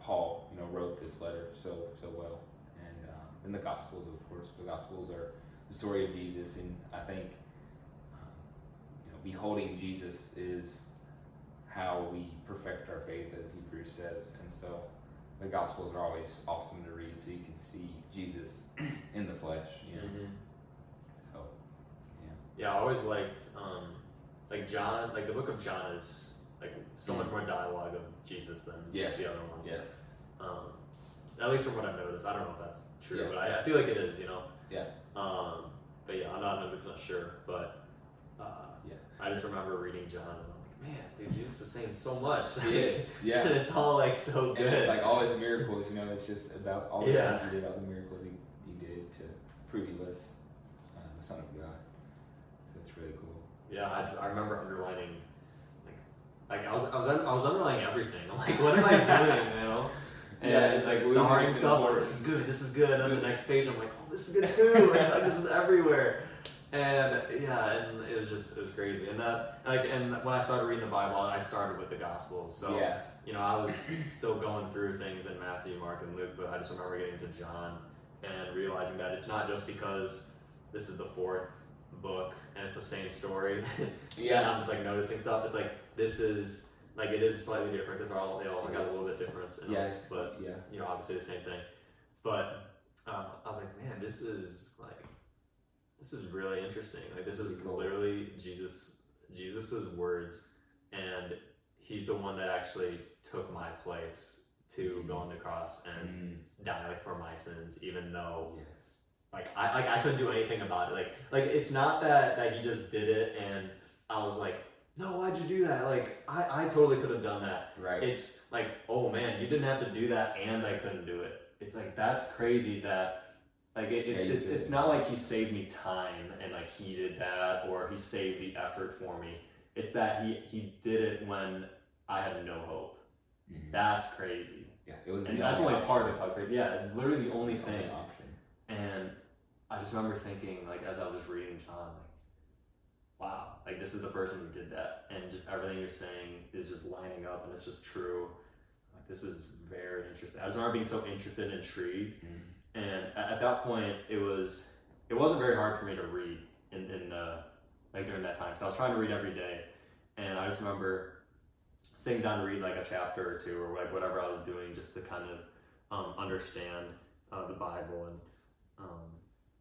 Paul, you know, wrote this letter so so well, and um, then the Gospels, of course, the Gospels are the story of Jesus, and I think um, beholding Jesus is how we perfect our faith, as Hebrews says, and so the Gospels are always awesome to read, so you can see Jesus in the flesh, you know. Mhm. So, yeah, Yeah, I always liked um, like John, like the book of John is like so much more dialogue of Jesus than Yes. the other ones. yes, Um, at least from what I've noticed, I don't know if that's true, Yeah. but I, I feel like it is. You know. Yeah. Um, but yeah, I'm not 100 percent sure, but uh, Yeah. I just remember reading John and man, dude, Jesus is saying so much. he is, yeah. and it's all like so And good. it's like all his miracles, you know, it's just about all the Yeah. things he did, all the miracles he, he did to prove he was uh, the Son of God. That's really cool. Yeah, I, just, I remember underlining, like, like I was, I was, I was underlining everything. I'm like, what am I doing, you know? And Yeah, it's like like losing starring stuff. Like, this is good. This is good. And then the next page, I'm like, oh, this is good too. it's like this is everywhere. And yeah, and it was just it was crazy. And that like, and when I started reading the Bible, I started with the Gospels. So yeah, you know, I was still going through things in Matthew, Mark, and Luke, but I just remember getting to John and realizing that it's not just because this is the fourth book and it's the same story. and yeah, I'm just like noticing stuff. It's like this is like it is slightly different because all they all got a little bit different. In yes, but yeah, you know, obviously the same thing. But uh, I was like, man, this is like this is really interesting. Like this is literally Jesus Jesus's words, and he's the one that actually took my place to go on the cross and Mm, die like for my sins, even though yes, like I like I couldn't do anything about it. Like like it's not that that he just did it and I was like, no, why'd you do that? Like I I totally could have done that. right, It's like, oh man, you didn't have to do that and I couldn't do it. It's like that's crazy that like it, it's Yeah, it, it's not like he saved me time and like he did that or he saved the effort for me. It's that he he did it when I had no hope. Mhm. That's crazy. yeah, it was And the that's only part of how crazy. Yeah, it's literally the only The thing. option. And I just remember thinking, like, as I was just reading John, like, wow, like this is the person who did that, and just everything you're saying is just lining up, and it's just true. Like, this is very interesting. I just remember being so interested and intrigued, Mm. And at, at that point, it was it wasn't very hard for me to read in in the like during that time. So I was trying to read every day, and I just remember sitting down to read like a chapter or two or like whatever I was doing just to kind of um, understand uh, the Bible and um,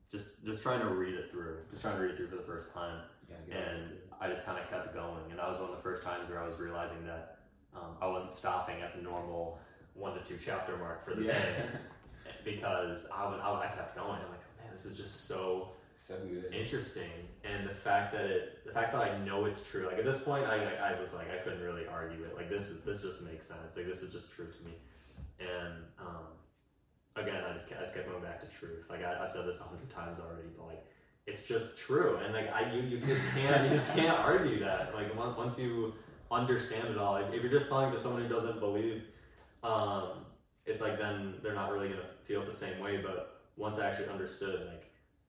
just just trying to read it through, just trying to read it through for the first time. Yeah, I get it. And I just kind of kept going, and that was one of the first times where I was realizing that um, I wasn't stopping at the normal one to two chapter mark for the yeah. day because I, was, I, I kept going. I'm like, man, this is just so so good. interesting, and the fact that it, the fact that I know it's true. Like at this point, I, I, I was like, I couldn't really argue it. Like this is this just makes sense. Like this is just true to me, and um, again, I just kept, I just kept going back to truth. Like I, I've said this a hundred times already, but like it's just true, and like I you, you just can't you just can't argue that. Like once once you understand it all, like, if you're just talking to someone who doesn't believe, um, it's like then they're not really gonna feel it the same way. But once I actually understood, like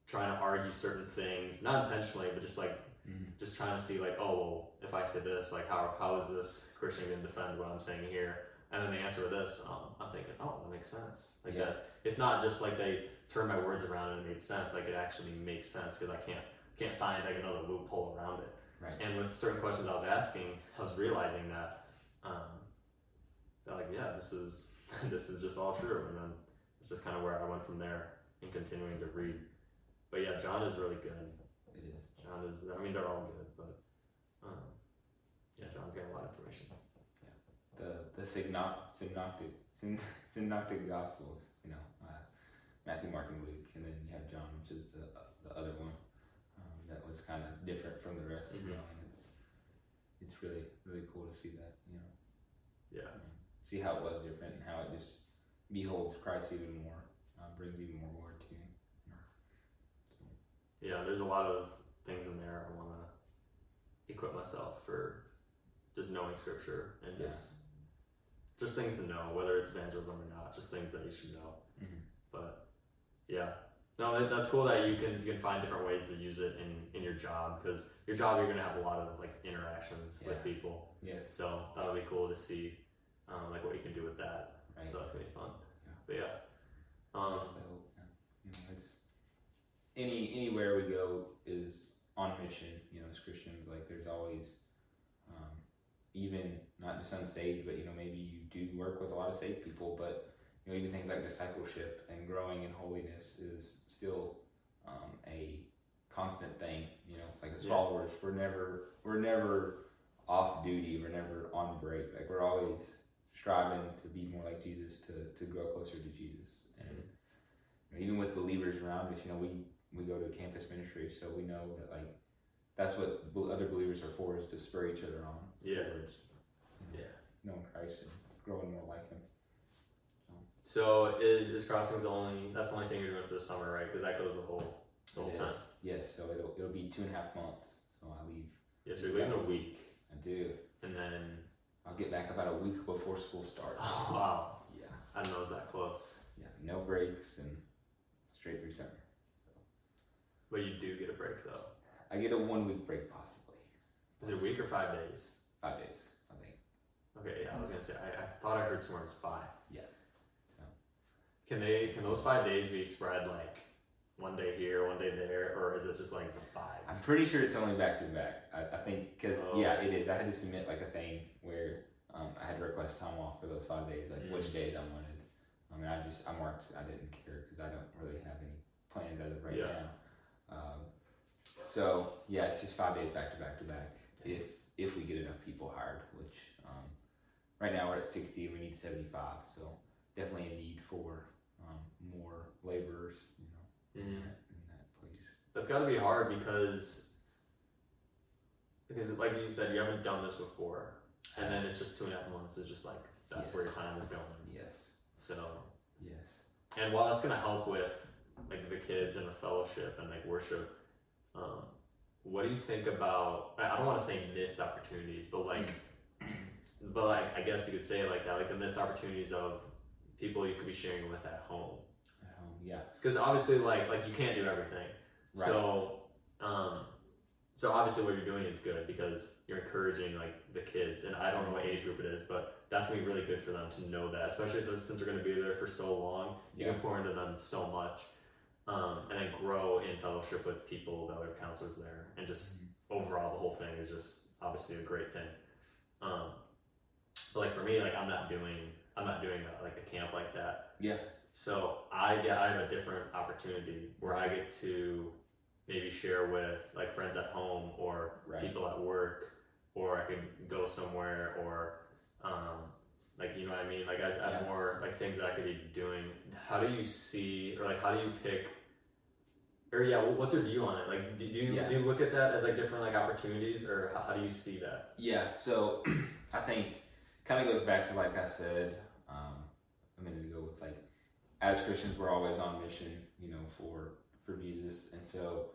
trying to argue certain things, not intentionally, but just like Mhm. just trying to see like, oh well, if I say this, like how how is this Christian gonna defend what I'm saying here? And then they answer with this, um, I'm thinking, oh, that makes sense. Like Yeah. that, it's not just like they turn my words around and it made sense. Like it actually makes sense because I can't can't find like another loophole around it. Right. And with certain questions I was asking, I was realizing that um, that like yeah, this is this is just all true. And then it's just kind of where I went from there and continuing to read. But yeah, John is really good. It is. John is. I mean, they're all good, but um, yeah, John's got a lot of information. the the synop- synoptic syn- synoptic gospels you know uh, matthew mark and luke and then you have john which is the the other one um, that was kind of different from the rest you Mhm. know and it's it's really really cool to see that you know Yeah, um, see how it was different and how it just beholds christ even more uh, brings even more glory to you yeah. There's a lot of things in there I want to equip myself for just knowing scripture and Yeah. just just things to know, whether it's evangelism or not. Just things that you should know. Mhm. But yeah. No, that's cool that you can you can find different ways to use it in, in your job because your job you're gonna have a lot of like interactions with people. yes So that'll be cool to see, um, like what you can do with that. right So that's gonna be fun. Yeah. But yeah, um, That's the hope, yeah. You know, it's any anywhere we go is on mission. You know, as Christians, like there's always, um, even not just unsaved, but you know maybe you do work with a lot of saved people, but you know even things like discipleship and growing in holiness is still um, a constant thing. You know, like as Yeah. followers, we're never we're never off duty. We're never on break. Like we're always striving to be more like Jesus, to, to grow closer to Jesus. And Mhm. you know, even with believers around us, you know, we, we go to campus ministry, so we know that like that's what other believers are for is to spur each other on Yeah. towards you know, Yeah. knowing Christ and growing more like Him. so is is crossings the only? That's the only thing you're doing for the summer, right? Because that goes the whole the whole It time. Yes, so it'll it'll be two and a half months. So I leave. Yeah, so you're leaving a week, I do. and then I'll get back about a week before school starts. oh wow, Yeah, I know it was that close. yeah, no breaks and straight through summer. But you do get a break though. I get a one week break possibly. Is it a week or five days? Five days, I think. Okay, yeah, I was gonna say I, I thought I heard somewhere it's five. Yeah. So. Can they can those five days be spread like one day here, one day there, or is it just like the five? I'm pretty sure it's only back to back. I, I think because Oh. yeah, it is. I had to submit like a thing where um, I had to request time off for those five days, like Mm. which days I wanted. I mean, I just I marked. I didn't care because I don't really have any plans as of right Yeah. now. Um, so yeah, it's just five days back to back to back. If if we get enough people hired, which um, right now we're at sixty, we need seventy five. So definitely a need for um, more laborers. Know, in, that, place. That's got to be hard because because like you said, you haven't done this before, and then it's just two and a half months. It's just like that's Yes. where your time is going. Yes. So, Yes. and while that's gonna help with like the kids and the fellowship and like worship, um, what do you think about? I I don't want to say missed opportunities, but like, but like I guess you could say it like that, like the missed opportunities of people you could be sharing with at home. Yeah. because obviously like like you can't do everything Right. so um so obviously what you're doing is good because you're encouraging like the kids, and I don't know what age group it is, but that's gonna be really good for them to know that, especially if, since they're gonna be there for so long. You Yeah. can pour into them so much, um, and then grow in fellowship with people, the other counselors there, and just overall the whole thing is just obviously a great thing. Um, but like for me, like I'm not doing I'm not doing that, like a camp like that. Yeah. So I get I have a different opportunity where I get to maybe share with like friends at home or Right. people at work, or I can go somewhere or um, like you know what I mean. Like I have Yeah. more like things that I could be doing. How do you see or like how do you pick? Or yeah, what's your view on it? Like, do you, Yeah. do you look at that as like different like opportunities, or how, how do you see that? Yeah, so I think kind of goes back to like I said um, a minute ago as Christians we're always on mission, you know, for for Jesus, and so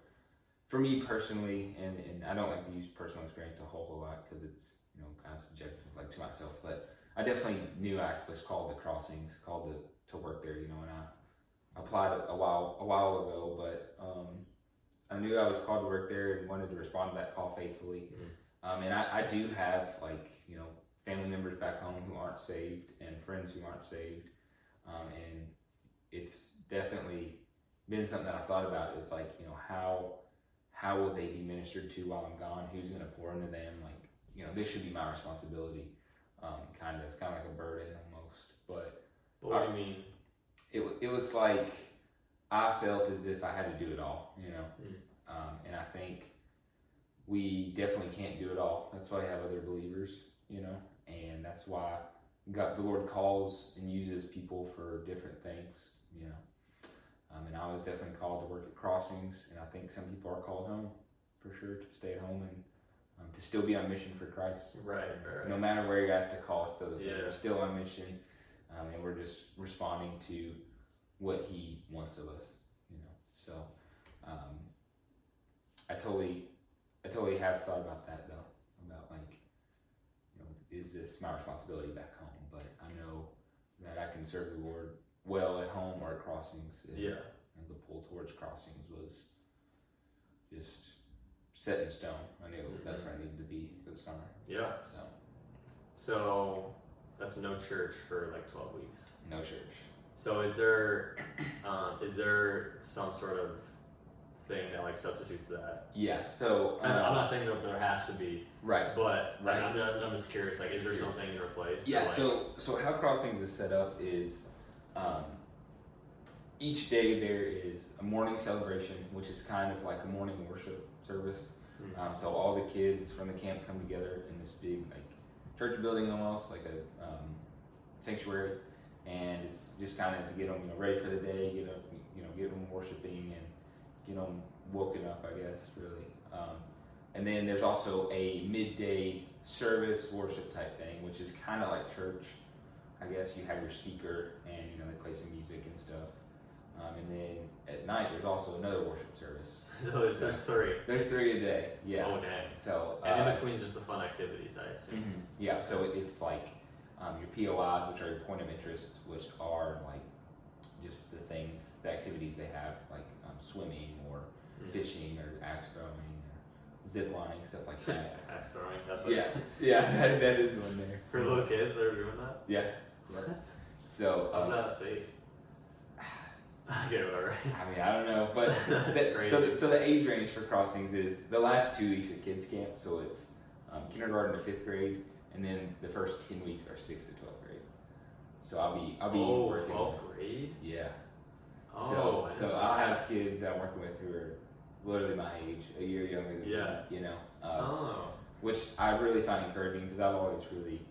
for me personally, and and I don't like to use personal experience a whole whole lot because it's you know kind of subjective, like to myself, but I definitely knew I was called to crossings, called to to work there, you know, and I applied a while a while ago, but um, I knew I was called to work there and wanted to respond to that call faithfully. Um, and I, I do have like you know family members back home who aren't saved and friends who aren't saved, um, and it's definitely been something that I thought about. It's like you know how how will they be ministered to while I'm gone? Who's going to pour into them? Like you know this should be my responsibility, um, kind of kind of like a burden almost. But But what do you mean? it it was like I felt as if I had to do it all, you know. Mm. Um, and I think we definitely can't do it all. That's why we have other believers, you know, and that's why God, the Lord calls and uses people for different things, you know. Um, and I was definitely called to work at crossings, and I think some people are called home for sure to stay at home and um, to still be on mission for Christ. Right, right. No matter where you're at, the call still the same. Yeah. We're still on mission, um, and we're just responding to what He wants of us. You know, so um, I totally, I totally have thought about that though. About like, you know, is this my responsibility back home? But I know that I can serve the Lord well at home or at crossings. And, Yeah. and the pull towards crossings was just set in stone. I knew that's where I needed to be for the summer. Yeah. So So that's no church for like 12 weeks. no church. So is there um, is there some sort of thing that like substitutes that? Yeah. So And I'm um, not saying that there has to be, right. but Right. I'm, I'm, just curious. Like, is there something in replace? that, Yeah. like- So so how crossings is set up is um, each day there is a morning celebration, which is kind of like a morning worship service. Hmm. Um, so all the kids from the camp come together in this big like church building almost like a um, sanctuary, and it's just kind of to get them you know ready for the day, get them you know get them worshiping and get them woken up, I guess really. Um, and then there's also a midday service worship type thing, which is kind of like church. I guess you have your speaker and you know they play some music and stuff. Um, and then at night there's also another worship service. so there's, there's three. There's three a day. Yeah. Oh dang. So And uh, in between is just the fun activities, I assume. mhm, yeah. So it- it's like um, your POIs, which are your point of interest, which are like just the things, the activities they have, like um, swimming or Mhm. fishing or axe throwing or zip lining, stuff like that. Axe throwing. That's like, yeah, yeah, that, that is one there. For little kids that are doing that. Yeah. What? So How's um, that safe? okay, whatever. I mean, I don't know, but That's the, crazy. so so the age range for crossings is the last two weeks of kids camp, so it's um, kindergarten to fifth grade, and then the first ten weeks are sixth to twelfth grade. So I'll be I'll be oh, working. 12th grade. Yeah. Oh, so so I'll have kids that I'm working with who are literally my age, a year younger than Yeah. me. You know. Um, Oh. which I really find encouraging because I've always really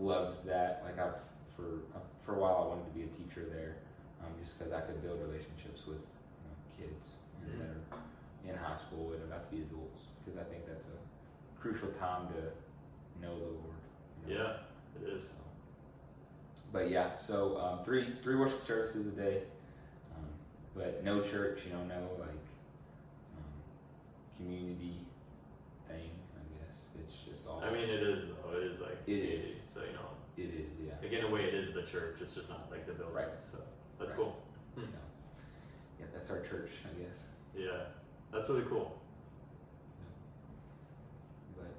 loved that. Like I've for for a while I wanted to be a teacher there, um, just because I could build relationships with you know, kids Mhm. that are in high school and about to be adults. Because I think that's a crucial time to know the Lord. you know? Yeah, it is. So, but yeah, so um, three three worship services a day, um, but no church. You know, no like um, community thing. I guess I mean, it is though. It is like It is. So you know, it is yeah. like in a way, it is the church. It's just not like the building. Right. So that's Right. cool. Hmm. So, yeah, that's our church, I guess. Yeah, that's really cool.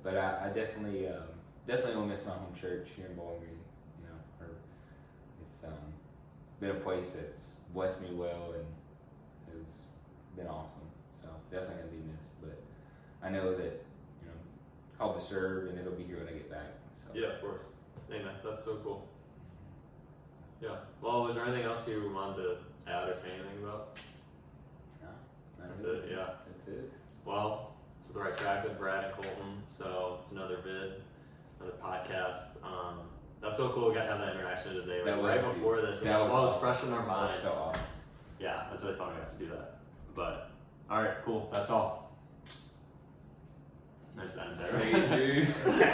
but I, I definitely um, definitely will miss my home church here in Bowling Green. You know, or it's um, been a place that's blessed me well and has been awesome. So definitely gonna be missed. But I know that called to serve, and it'll be here when I get back. So Yeah, of course. Hey, that's, that's so cool. Yeah. Well, was there anything else you wanted to add or say anything about? no, That's really. it. Yeah. That's it. Well, so the right track with Brad and Kolton. So it's another vid, another podcast. Um, that's so cool. We got to have that interaction today. Like, right before this, that was it's awesome. fresh in our minds. so awesome. Yeah, that's really fun. We got to do that. But all right, cool. That's all. Nice there. Sweet, dude.